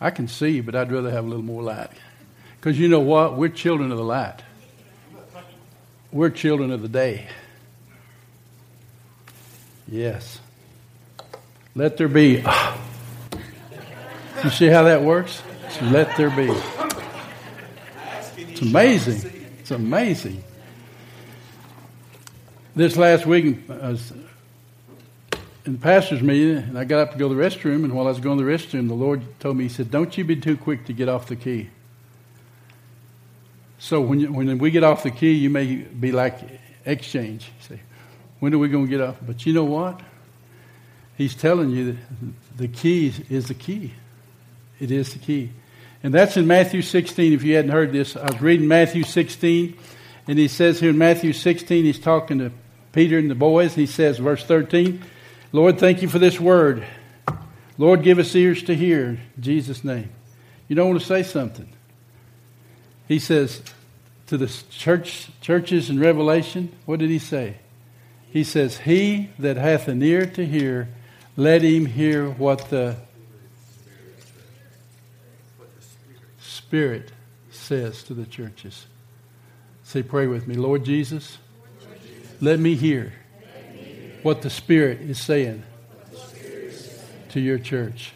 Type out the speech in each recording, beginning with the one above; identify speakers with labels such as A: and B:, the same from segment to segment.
A: I can see, but I'd rather have a little more light. Because you know what? We're children of the light. We're children of the day. Yes. Let there be. You see how that works? Let there be. It's amazing. It's amazing. This last week, was in the pastor's meeting, and I got up to go to the restroom, and while I was going to the restroom, the Lord told me, He said, Don't you be too quick to get off the key. So when, you, when we get off the key, you may be like exchange. You say, when are we going to get off? But you know what? He's telling you that the key is the key. It is the key. And that's in Matthew 16. If you hadn't heard this, I was reading Matthew 16, and he says here in Matthew 16, he's talking to Peter and the boys, he says, verse 13, Lord, thank you for this word. Lord, give us ears to hear. In Jesus' name. You don't want to say something. He says to the church, churches in Revelation, what did he say? He says, He that hath an ear to hear, let him hear what the Spirit says to the churches. Say, pray with me. Lord Jesus, let me hear what the Spirit is saying to your church.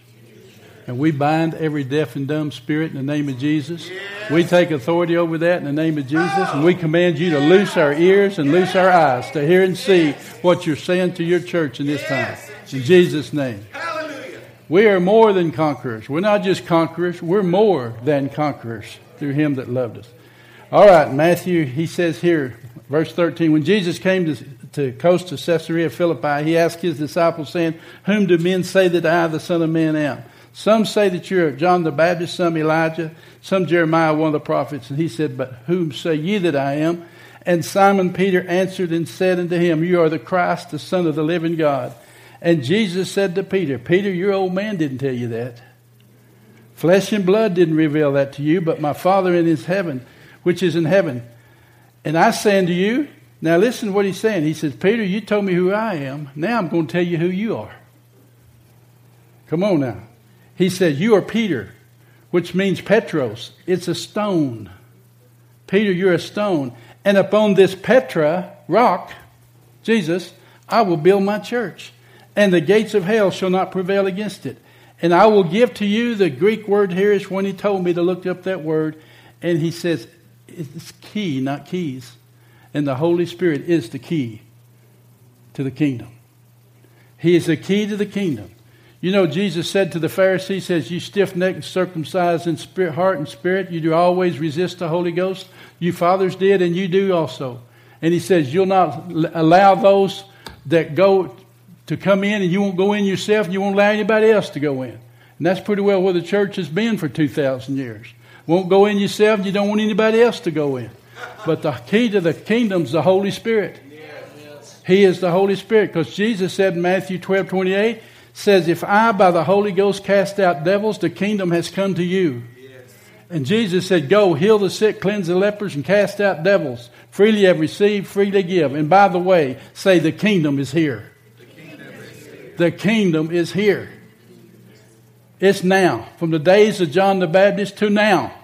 A: And we bind every deaf and dumb spirit in the name of Jesus. We take authority over that in the name of Jesus. And we command you to loose our ears and loose our eyes to hear and see what you're saying to your church in this time. In Jesus' name. We are more than conquerors. We're not just conquerors, we're more than conquerors through him that loved us. All right, Matthew, he says here, verse 13, when Jesus came to, to coast to Caesarea Philippi, he asked his disciples, saying, Whom do men say that I, the Son of Man, am? Some say that you're John the Baptist, some Elijah, some Jeremiah, one of the prophets. And he said, But whom say ye that I am? And Simon Peter answered and said unto him, You are the Christ, the Son of the living God. And Jesus said to Peter, Peter, your old man didn't tell you that. Flesh and blood didn't reveal that to you, but my Father in his heaven, which is in heaven. And I say unto you, now listen to what he's saying. He says, Peter, you told me who I am. Now I'm going to tell you who you are. Come on now. He said, You are Peter, which means Petros. It's a stone. Peter, you're a stone. And upon this Petra, rock, Jesus, I will build my church and the gates of hell shall not prevail against it. And I will give to you the Greek word here is when he told me to look up that word, and he says it's key, not keys. And the Holy Spirit is the key to the kingdom. He is the key to the kingdom. You know, Jesus said to the Pharisees, says, You stiff necked, circumcised in spirit, heart and spirit, you do always resist the Holy Ghost. You fathers did, and you do also. And he says, You'll not allow those that go to come in and you won't go in yourself and you won't allow anybody else to go in. And that's pretty well where the church has been for 2,000 years. Won't go in yourself you don't want anybody else to go in. But the key to the kingdom is the Holy Spirit. He is the Holy Spirit because Jesus said in Matthew 12 28, says, If I by the Holy Ghost cast out devils, the kingdom has come to you. And Jesus said, Go, heal the sick, cleanse the lepers, and cast out devils. Freely have received, freely give. And by the way, say, The kingdom is here. The kingdom is here. It's now. From the days of John the Baptist to now,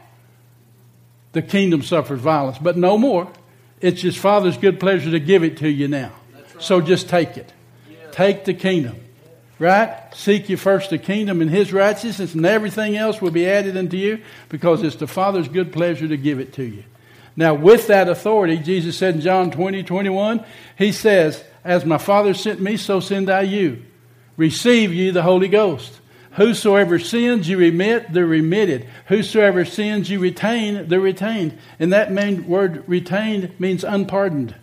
A: the kingdom suffers violence, but no more. It's his Father's good pleasure to give it to you now. Right. So just take it. Yeah. Take the kingdom. Right? Seek you first the kingdom and his righteousness, and everything else will be added unto you because it's the Father's good pleasure to give it to you. Now, with that authority, Jesus said in John 20, 21, He says, As my Father sent me, so send I you receive ye the Holy Ghost. Whosoever sins you remit, they're remitted. Whosoever sins you retain, they're retained. And that main word retained means unpardoned.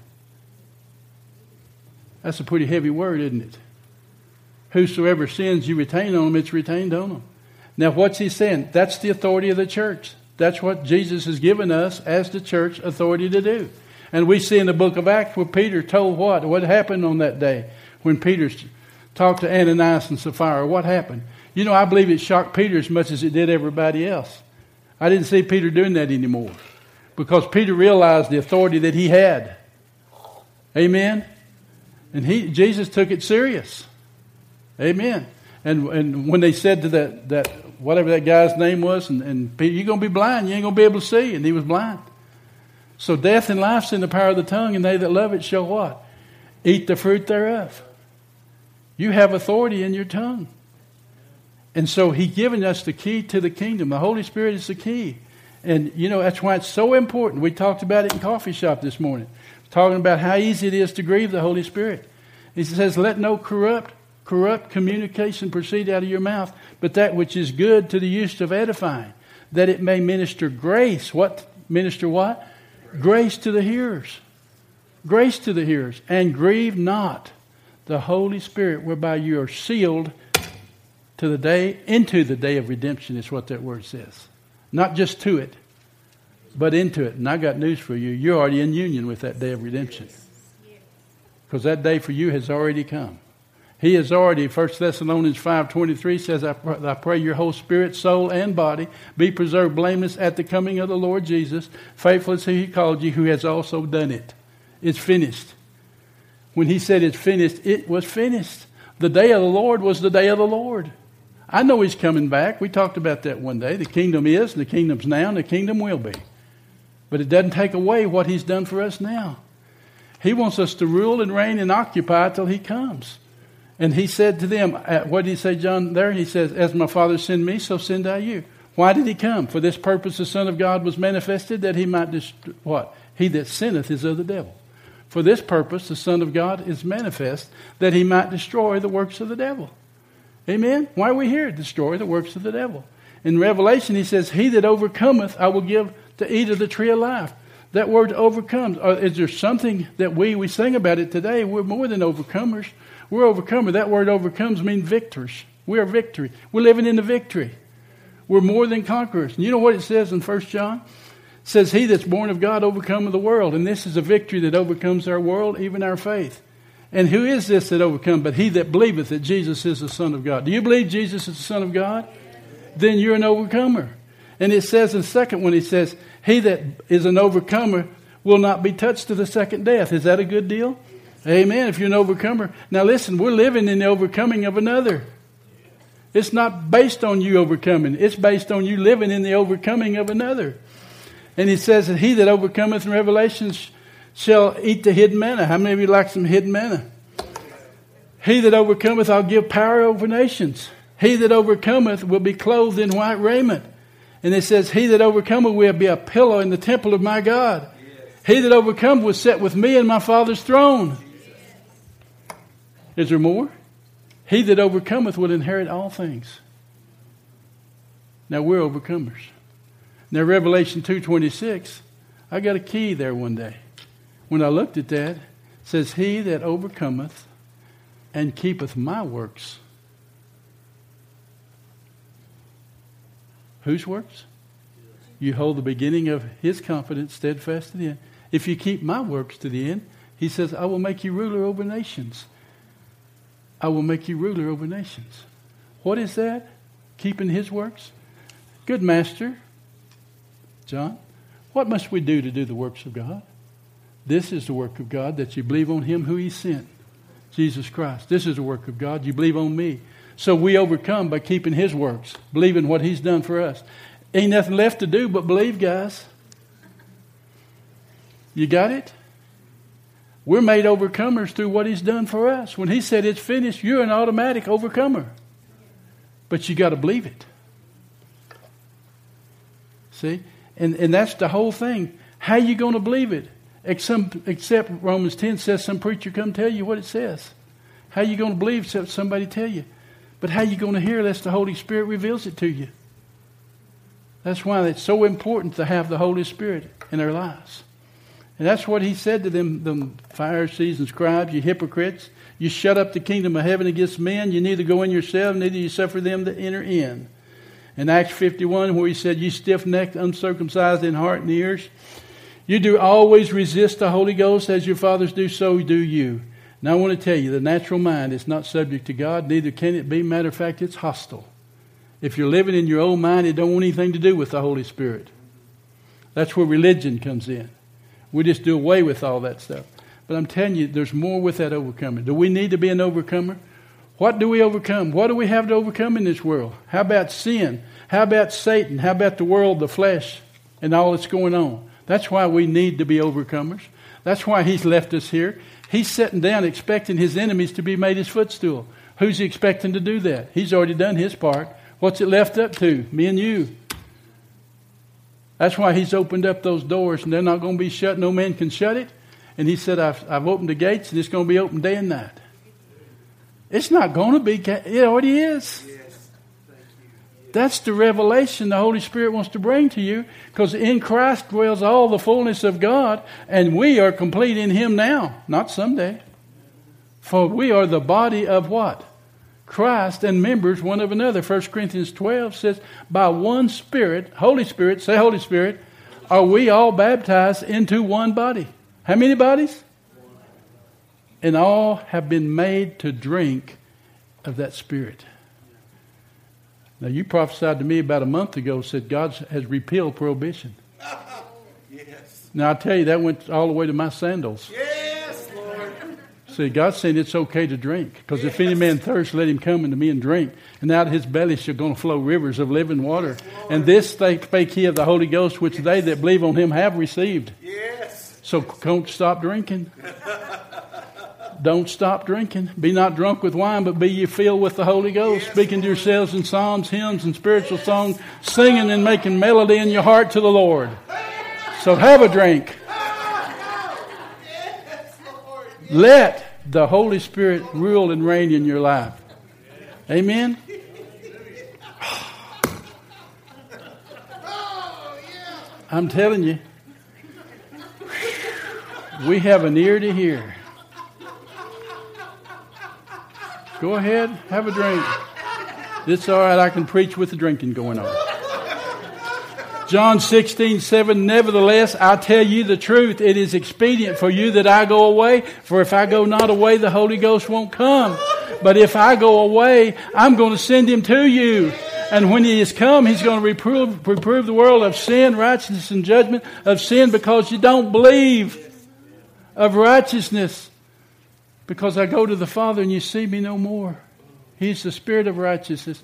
A: That's a pretty heavy word, isn't it? Whosoever sins you retain on them, it's retained on them. Now, what's he saying? That's the authority of the church. That's what Jesus has given us as the church authority to do. And we see in the book of Acts where Peter told what? What happened on that day when Peter talked to Ananias and Sapphira. What happened? You know, I believe it shocked Peter as much as it did everybody else. I didn't see Peter doing that anymore because Peter realized the authority that he had. Amen. And he, Jesus took it serious. Amen. And, and when they said to that, that whatever that guy's name was, and, and Peter, you're going to be blind. You ain't going to be able to see. And he was blind. So death and life's in the power of the tongue, and they that love it shall what? Eat the fruit thereof. You have authority in your tongue. And so he given us the key to the kingdom. The Holy Spirit is the key. And you know, that's why it's so important. We talked about it in coffee shop this morning. Talking about how easy it is to grieve the Holy Spirit. He says, Let no corrupt corrupt communication proceed out of your mouth, but that which is good to the use of edifying, that it may minister grace. What minister what? Grace, to the hearers. Grace to the hearers. And grieve not the Holy Spirit, whereby you are sealed to the day, into the day of redemption, is what that word says. Not just to it, but into it. And I got news for you. You're already in union with that day of redemption. Because that day for you has already come. He has already, 1 Thessalonians 5.23 says, I, I pray your whole spirit, soul, and body be preserved blameless at the coming of the Lord Jesus. Faithful is he called you, who has also done it. It's finished. When he said it's finished, it was finished. The day of the Lord was the day of the Lord. I know he's coming back. We talked about that one day. The kingdom is, the kingdom's now, and the kingdom will be. But it doesn't take away what he's done for us now. He wants us to rule and reign and occupy till he comes. And he said to them, uh, what did he say, John, there? He says, As my Father sent me, so send I you. Why did he come? For this purpose the Son of God was manifested, that he might destroy, what? He that sinneth is of the devil. For this purpose the Son of God is manifest, that he might destroy the works of the devil. Amen? Why are we here? Destroy the works of the devil. In Revelation, he says, He that overcometh, I will give to eat of the tree of life. That word overcomes. Is there something that we, we sing about it today? We're more than overcomers. We're overcomer. That word overcomes means victors. We are victory. We're living in the victory. We're more than conquerors. And you know what it says in 1 John? It says, He that's born of God overcometh the world. And this is a victory that overcomes our world, even our faith. And who is this that overcome? But he that believeth that Jesus is the Son of God. Do you believe Jesus is the Son of God? Then you're an overcomer. And it says in second when he says, He that is an overcomer will not be touched to the second death. Is that a good deal? Amen. If you're an overcomer. Now listen, we're living in the overcoming of another. It's not based on you overcoming. It's based on you living in the overcoming of another. And he says that he that overcometh in Revelations shall eat the hidden manna. How many of you like some hidden manna? He that overcometh, I'll give power over nations. He that overcometh will be clothed in white raiment. And it says, He that overcometh will be a pillow in the temple of my God. He that overcometh will sit with me in my Father's throne. Is there more? He that overcometh will inherit all things. Now we're overcomers. Now Revelation 2.26, I got a key there one day when I looked at that, says, He that overcometh and keepeth my works. Whose works? You hold the beginning of his confidence steadfast to the end. If you keep my works to the end, he says, I will make you ruler over nations. I will make you ruler over nations. What is that? Keeping his works? Good master, John, what must we do to do the works of God? This is the work of God that you believe on him who he sent, Jesus Christ. This is the work of God. You believe on me. So we overcome by keeping his works, believing what he's done for us. Ain't nothing left to do but believe, guys. You got it? We're made overcomers through what he's done for us. When he said it's finished, you're an automatic overcomer. But you got to believe it. See? And, and that's the whole thing. How you going to believe it? Except, except Romans 10 says some preacher come tell you what it says. How you going to believe except somebody tell you? But how you going to hear unless the Holy Spirit reveals it to you? That's why it's so important to have the Holy Spirit in our lives. And that's what he said to them, the Pharisees and scribes, you hypocrites. You shut up the kingdom of heaven against men. You neither go in yourself, neither you suffer them to enter in. In Acts 51, where he said, You stiff necked, uncircumcised in heart and ears, you do always resist the Holy Ghost as your fathers do, so do you. Now I want to tell you, the natural mind is not subject to God, neither can it be. Matter of fact, it's hostile. If you're living in your own mind, it don't want anything to do with the Holy Spirit. That's where religion comes in. We just do away with all that stuff. But I'm telling you, there's more with that overcoming. Do we need to be an overcomer? What do we overcome? What do we have to overcome in this world? How about sin? How about Satan? How about the world, the flesh, and all that's going on? That's why we need to be overcomers. That's why he's left us here. He's sitting down expecting his enemies to be made his footstool. Who's he expecting to do that? He's already done his part. What's it left up to? Me and you. That's why he's opened up those doors, and they're not going to be shut. No man can shut it. And he said, I've, I've opened the gates, and it's going to be open day and night. It's not going to be, it already is. That's the revelation the Holy Spirit wants to bring to you because in Christ dwells all the fullness of God, and we are complete in Him now, not someday. For we are the body of what? Christ and members one of another. 1 Corinthians 12 says, By one Spirit, Holy Spirit, say Holy Spirit, are we all baptized into one body. How many bodies? And all have been made to drink of that Spirit. Now, you prophesied to me about a month ago, said God has repealed prohibition. yes. Now, I tell you, that went all the way to my sandals.
B: Yes, Lord.
A: See, God's saying it's okay to drink. Because yes. if any man thirst, let him come unto me and drink. And out of his belly shall go flow rivers of living water. Yes, and this spake he of the Holy Ghost, which yes. they that believe on him have received.
B: Yes.
A: So don't stop drinking. Don't stop drinking. Be not drunk with wine, but be ye filled with the Holy Ghost, yes, speaking to yourselves in psalms, hymns, and spiritual songs, singing and making melody in your heart to the Lord. So have a drink. Let the Holy Spirit rule and reign in your life. Amen. I'm telling you, we have an ear to hear. Go ahead, have a drink. It's all right, I can preach with the drinking going on. John 16, 7, Nevertheless, I tell you the truth. It is expedient for you that I go away, for if I go not away, the Holy Ghost won't come. But if I go away, I'm going to send him to you. And when he has come, he's going to reprove, reprove the world of sin, righteousness, and judgment. Of sin because you don't believe. Of righteousness because I go to the Father and you see me no more. He's the Spirit of righteousness.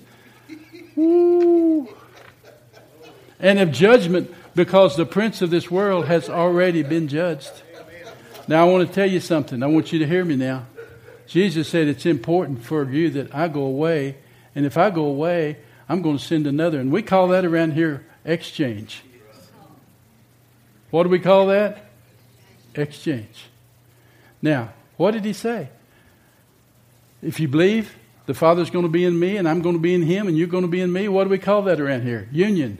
A: Woo. And of judgment because the prince of this world has already been judged. Now, I want to tell you something. I want you to hear me now. Jesus said it's important for you that I go away. And if I go away, I'm going to send another. And we call that around here exchange. What do we call that? Exchange. Now, what did he say? If you believe the Father's going to be in me and I'm going to be in him and you're going to be in me, what do we call that around here? Union.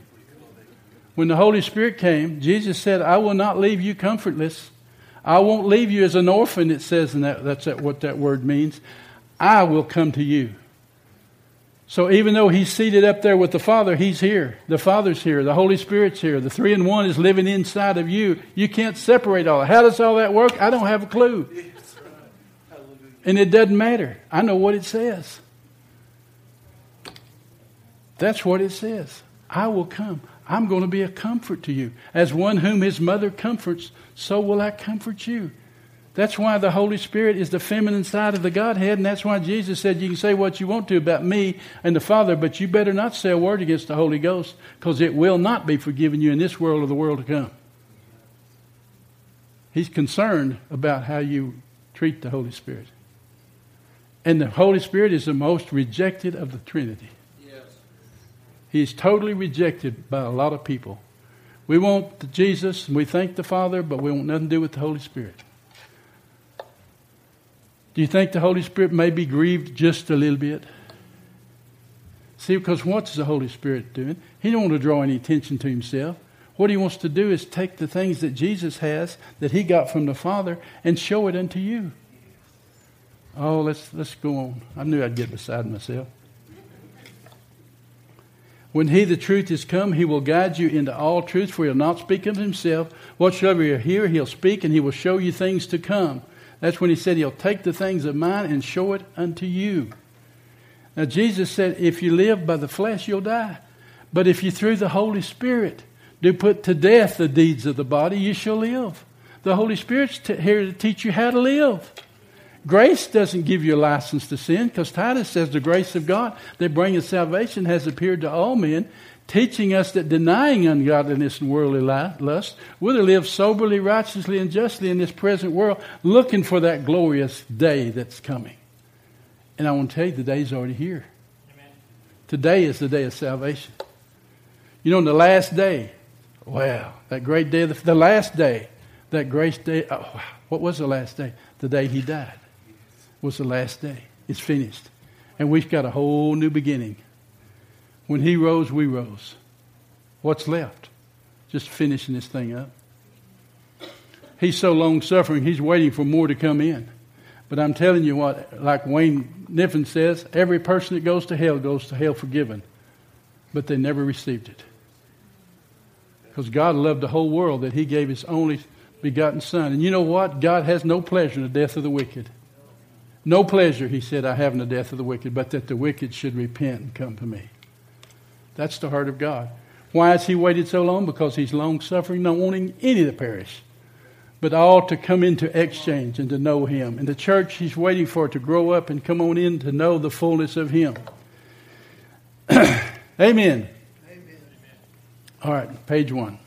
A: When the Holy Spirit came, Jesus said, I will not leave you comfortless. I won't leave you as an orphan, it says, and that, that's what that word means. I will come to you. So even though he's seated up there with the Father, he's here. The Father's here. The Holy Spirit's here. The three in one is living inside of you. You can't separate all that. How does all that work? I don't have a clue. And it doesn't matter. I know what it says. That's what it says. I will come. I'm going to be a comfort to you. As one whom his mother comforts, so will I comfort you. That's why the Holy Spirit is the feminine side of the Godhead, and that's why Jesus said, You can say what you want to about me and the Father, but you better not say a word against the Holy Ghost, because it will not be forgiven you in this world or the world to come. He's concerned about how you treat the Holy Spirit. And the Holy Spirit is the most rejected of the Trinity. Yes. He's totally rejected by a lot of people. We want Jesus and we thank the Father, but we want nothing to do with the Holy Spirit. Do you think the Holy Spirit may be grieved just a little bit? See, because what's the Holy Spirit doing? He don't want to draw any attention to himself. What he wants to do is take the things that Jesus has, that he got from the Father, and show it unto you. Oh, let's, let's go on. I knew I'd get beside myself. When he, the truth, is come, he will guide you into all truth, for he'll not speak of himself. Whatsoever you hear, he'll speak, and he will show you things to come. That's when he said he'll take the things of mine and show it unto you. Now, Jesus said, if you live by the flesh, you'll die. But if you, through the Holy Spirit, do put to death the deeds of the body, you shall live. The Holy Spirit's t- here to teach you how to live. Grace doesn't give you a license to sin because Titus says the grace of God that bringeth salvation has appeared to all men, teaching us that denying ungodliness and worldly lust, we're to live soberly, righteously, and justly in this present world, looking for that glorious day that's coming. And I want to tell you, the day's already here. Amen. Today is the day of salvation. You know, on the last day, wow, that great day, the, last day, that great day, oh, what was the last day? The day he died was the last day. It's finished. And we've got a whole new beginning. When he rose, we rose. What's left? Just finishing this thing up. He's so long suffering, he's waiting for more to come in. But I'm telling you what, like Wayne Niffen says, every person that goes to hell goes to hell forgiven. But they never received it. Because God loved the whole world that he gave his only begotten Son. And you know what? God has no pleasure in the death of the wicked. No pleasure, he said, I have in the death of the wicked, but that the wicked should repent and come to me. That's the heart of God. Why has he waited so long? Because he's long suffering, not wanting any to perish, but all to come into exchange and to know him. And the church he's waiting for to grow up and come on in to know the fullness of him. Amen. Amen. All right, page one.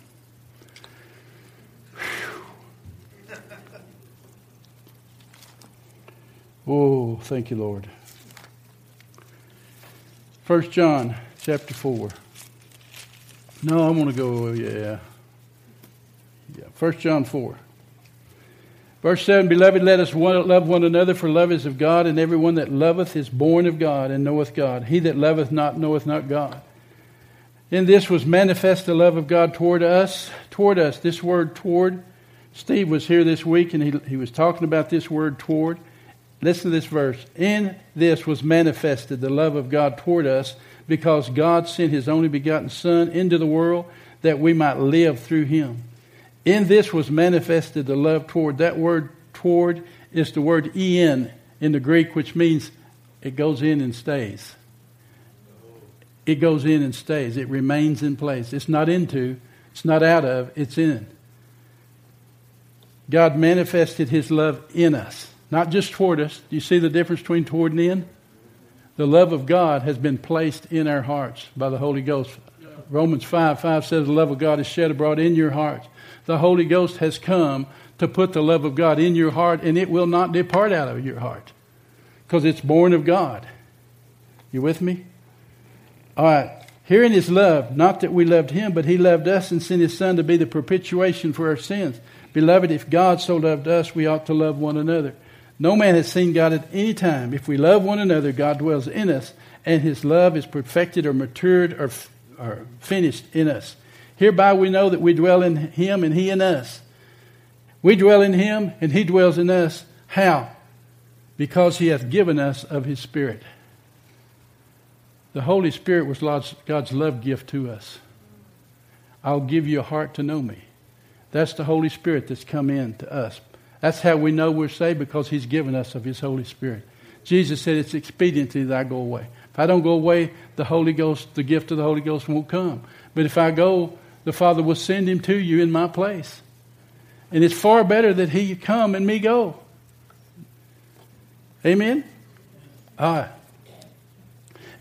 A: Oh, thank you, Lord. First John chapter four. No, I want to go. Yeah, yeah. First John four. Verse 7 Beloved, let us one, love one another, for love is of God, and everyone that loveth is born of God and knoweth God. He that loveth not knoweth not God. In this was manifest the love of God toward us. Toward us. This word toward. Steve was here this week, and he, he was talking about this word toward. Listen to this verse. In this was manifested the love of God toward us because God sent his only begotten Son into the world that we might live through him. In this was manifested the love toward. That word toward is the word en in the Greek, which means it goes in and stays. It goes in and stays. It remains in place. It's not into, it's not out of, it's in. God manifested his love in us. Not just toward us. Do you see the difference between toward and in? The love of God has been placed in our hearts by the Holy Ghost. Romans 5 5 says, The love of God is shed abroad in your hearts. The Holy Ghost has come to put the love of God in your heart, and it will not depart out of your heart because it's born of God. You with me? All right. Herein is love, not that we loved him, but he loved us and sent his Son to be the propitiation for our sins. Beloved, if God so loved us, we ought to love one another. No man has seen God at any time. If we love one another, God dwells in us, and his love is perfected or matured or, or finished in us. Hereby we know that we dwell in him and he in us. We dwell in him and he dwells in us. How? Because he hath given us of his Spirit. The Holy Spirit was God's love gift to us. I'll give you a heart to know me. That's the Holy Spirit that's come in to us that's how we know we're saved because He's given us of His Holy Spirit. Jesus said, It's expedient that I go away. If I don't go away, the Holy Ghost, the gift of the Holy Ghost won't come. But if I go, the Father will send Him to you in my place. And it's far better that He come and me go. Amen? All right.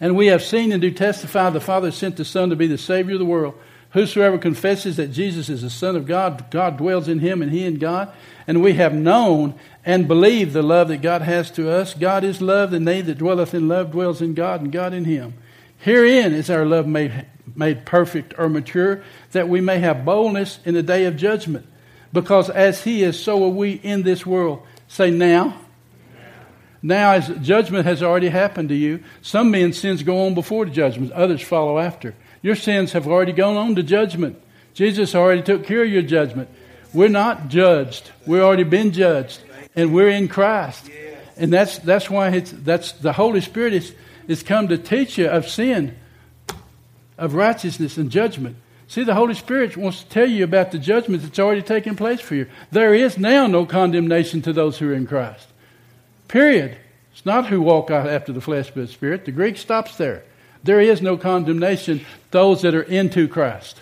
A: And we have seen and do testify the Father sent the Son to be the Savior of the world. Whosoever confesses that Jesus is the Son of God, God dwells in him and he in God. And we have known and believed the love that God has to us. God is love, and they that dwelleth in love dwells in God, and God in him. Herein is our love made, made perfect or mature, that we may have boldness in the day of judgment. Because as he is, so are we in this world. Say now. Now, as judgment has already happened to you, some men's sins go on before the judgment, others follow after. Your sins have already gone on to judgment. Jesus already took care of your judgment. We're not judged. We've already been judged. And we're in Christ. And that's, that's why it's, that's, the Holy Spirit is, is come to teach you of sin, of righteousness and judgment. See, the Holy Spirit wants to tell you about the judgment that's already taken place for you. There is now no condemnation to those who are in Christ. Period. It's not who walk out after the flesh but the spirit. The Greek stops there. There is no condemnation those that are into Christ.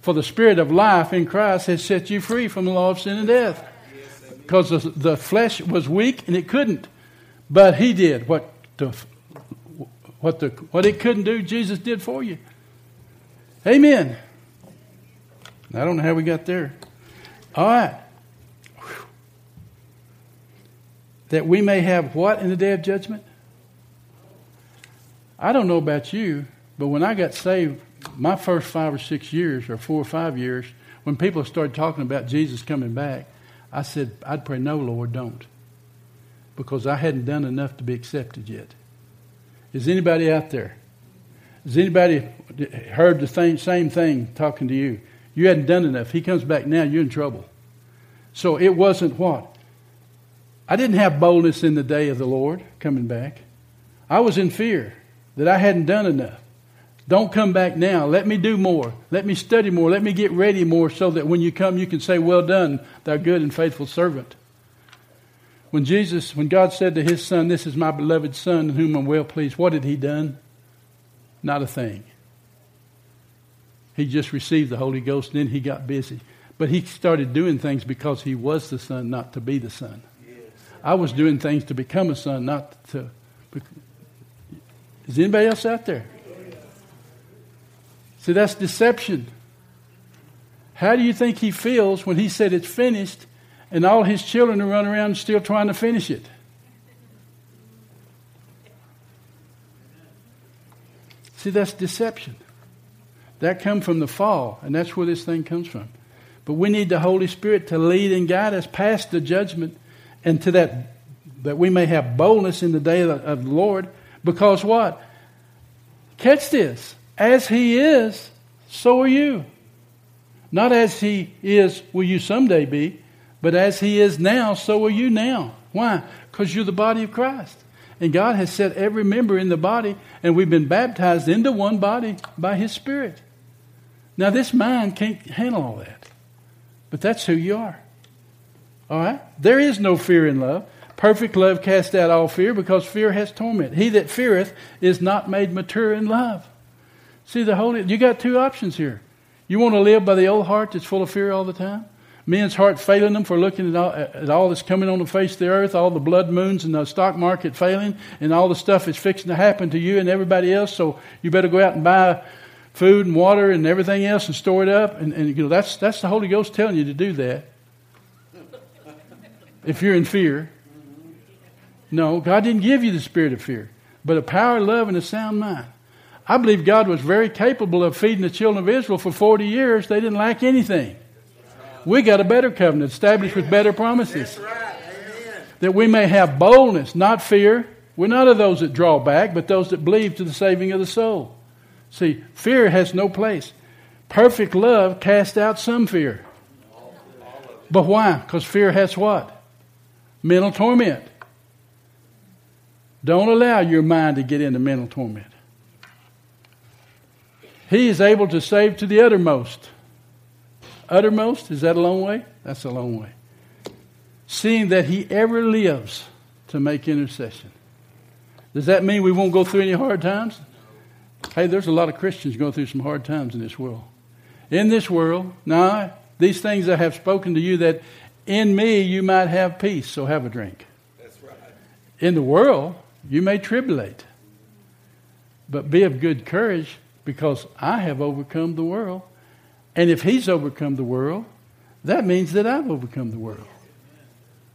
A: For the spirit of life in Christ has set you free from the law of sin and death. because the, the flesh was weak and it couldn't. But he did what the, what the what it couldn't do. Jesus did for you. Amen. I don't know how we got there. All right. That we may have what in the day of judgment? I don't know about you, but when I got saved, my first five or six years, or four or five years, when people started talking about Jesus coming back, I said, I'd pray, no, Lord, don't. Because I hadn't done enough to be accepted yet. Is anybody out there? Has anybody heard the same thing talking to you? You hadn't done enough. He comes back now, you're in trouble. So it wasn't what? I didn't have boldness in the day of the Lord coming back. I was in fear that I hadn't done enough. Don't come back now. Let me do more. Let me study more. Let me get ready more so that when you come, you can say, Well done, thou good and faithful servant. When Jesus, when God said to his son, This is my beloved son in whom I'm well pleased, what had he done? Not a thing. He just received the Holy Ghost, and then he got busy. But he started doing things because he was the son, not to be the son. Yes. I was doing things to become a son, not to. Is anybody else out there? See, that's deception. How do you think he feels when he said it's finished and all his children are running around still trying to finish it? See, that's deception. That comes from the fall, and that's where this thing comes from. But we need the Holy Spirit to lead and guide us past the judgment and to that that we may have boldness in the day of the, Lord. Because what? Catch this. As he is, so are you. Not as he is, will you someday be, but as he is now, so are you now. Why? Because you're the body of Christ. And God has set every member in the body, and we've been baptized into one body by his Spirit. Now, this mind can't handle all that. But that's who you are. All right? There is no fear in love. Perfect love casts out all fear because fear has torment. He that feareth is not made mature in love. See, the Holy, you got two options here. You want to live by the old heart that's full of fear all the time? Men's heart failing them for looking at all, at all that's coming on the face of the earth, all the blood moons and the stock market failing, and all the stuff that's fixing to happen to you and everybody else. So you better go out and buy food and water and everything else and store it up. And, and you know, that's, that's the Holy Ghost telling you to do that. if you're in fear. No, God didn't give you the spirit of fear, but a power, of love, and a sound mind. I believe God was very capable of feeding the children of Israel for 40 years. They didn't lack anything. We got a better covenant established with better promises. That we may have boldness, not fear. We're not of those that draw back, but those that believe to the saving of the soul. See, fear has no place. Perfect love casts out some fear. But why? Because fear has what? Mental torment. Don't allow your mind to get into mental torment. He is able to save to the uttermost. Uttermost, is that a long way? That's a long way. Seeing that he ever lives to make intercession. Does that mean we won't go through any hard times? Hey, there's a lot of Christians going through some hard times in this world. In this world, now, these things I have spoken to you that in me you might have peace, so have a drink. That's right. In the world, you may tribulate. But be of good courage because I have overcome the world. And if he's overcome the world, that means that I've overcome the world.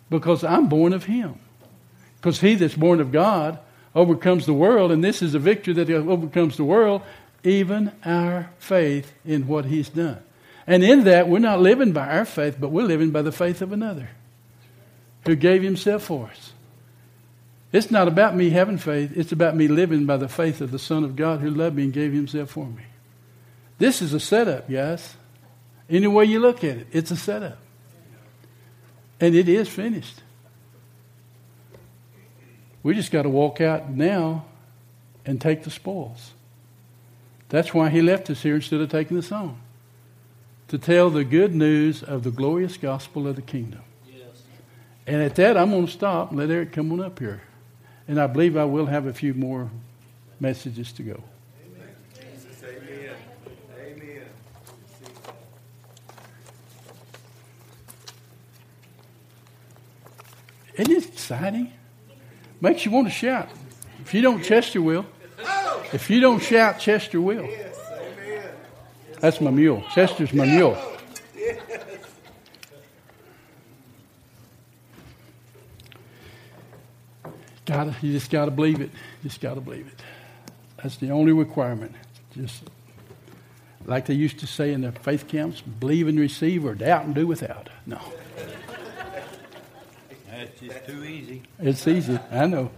A: Because I'm born of him. Because he that's born of God overcomes the world, and this is a victory that overcomes the world, even our faith in what he's done. And in that, we're not living by our faith, but we're living by the faith of another who gave himself for us. It's not about me having faith, it's about me living by the faith of the Son of God who loved me and gave himself for me. This is a setup, guys. Any way you look at it, it's a setup. And it is finished. We just got to walk out now and take the spoils. That's why he left us here instead of taking us song. To tell the good news of the glorious gospel of the kingdom. Yes. And at that, I'm going to stop and let Eric come on up here. And I believe I will have a few more messages to go. Amen. Isn't it exciting? Makes you want to shout. If you don't, Chester will. If you don't shout, Chester will. That's my mule. Chester's my mule. Gotta, you just got to believe it. Just got to believe it. That's the only requirement. Just like they used to say in the faith camps, believe and receive or doubt and do without. No,
C: That's just too easy.
A: it's easy. I know.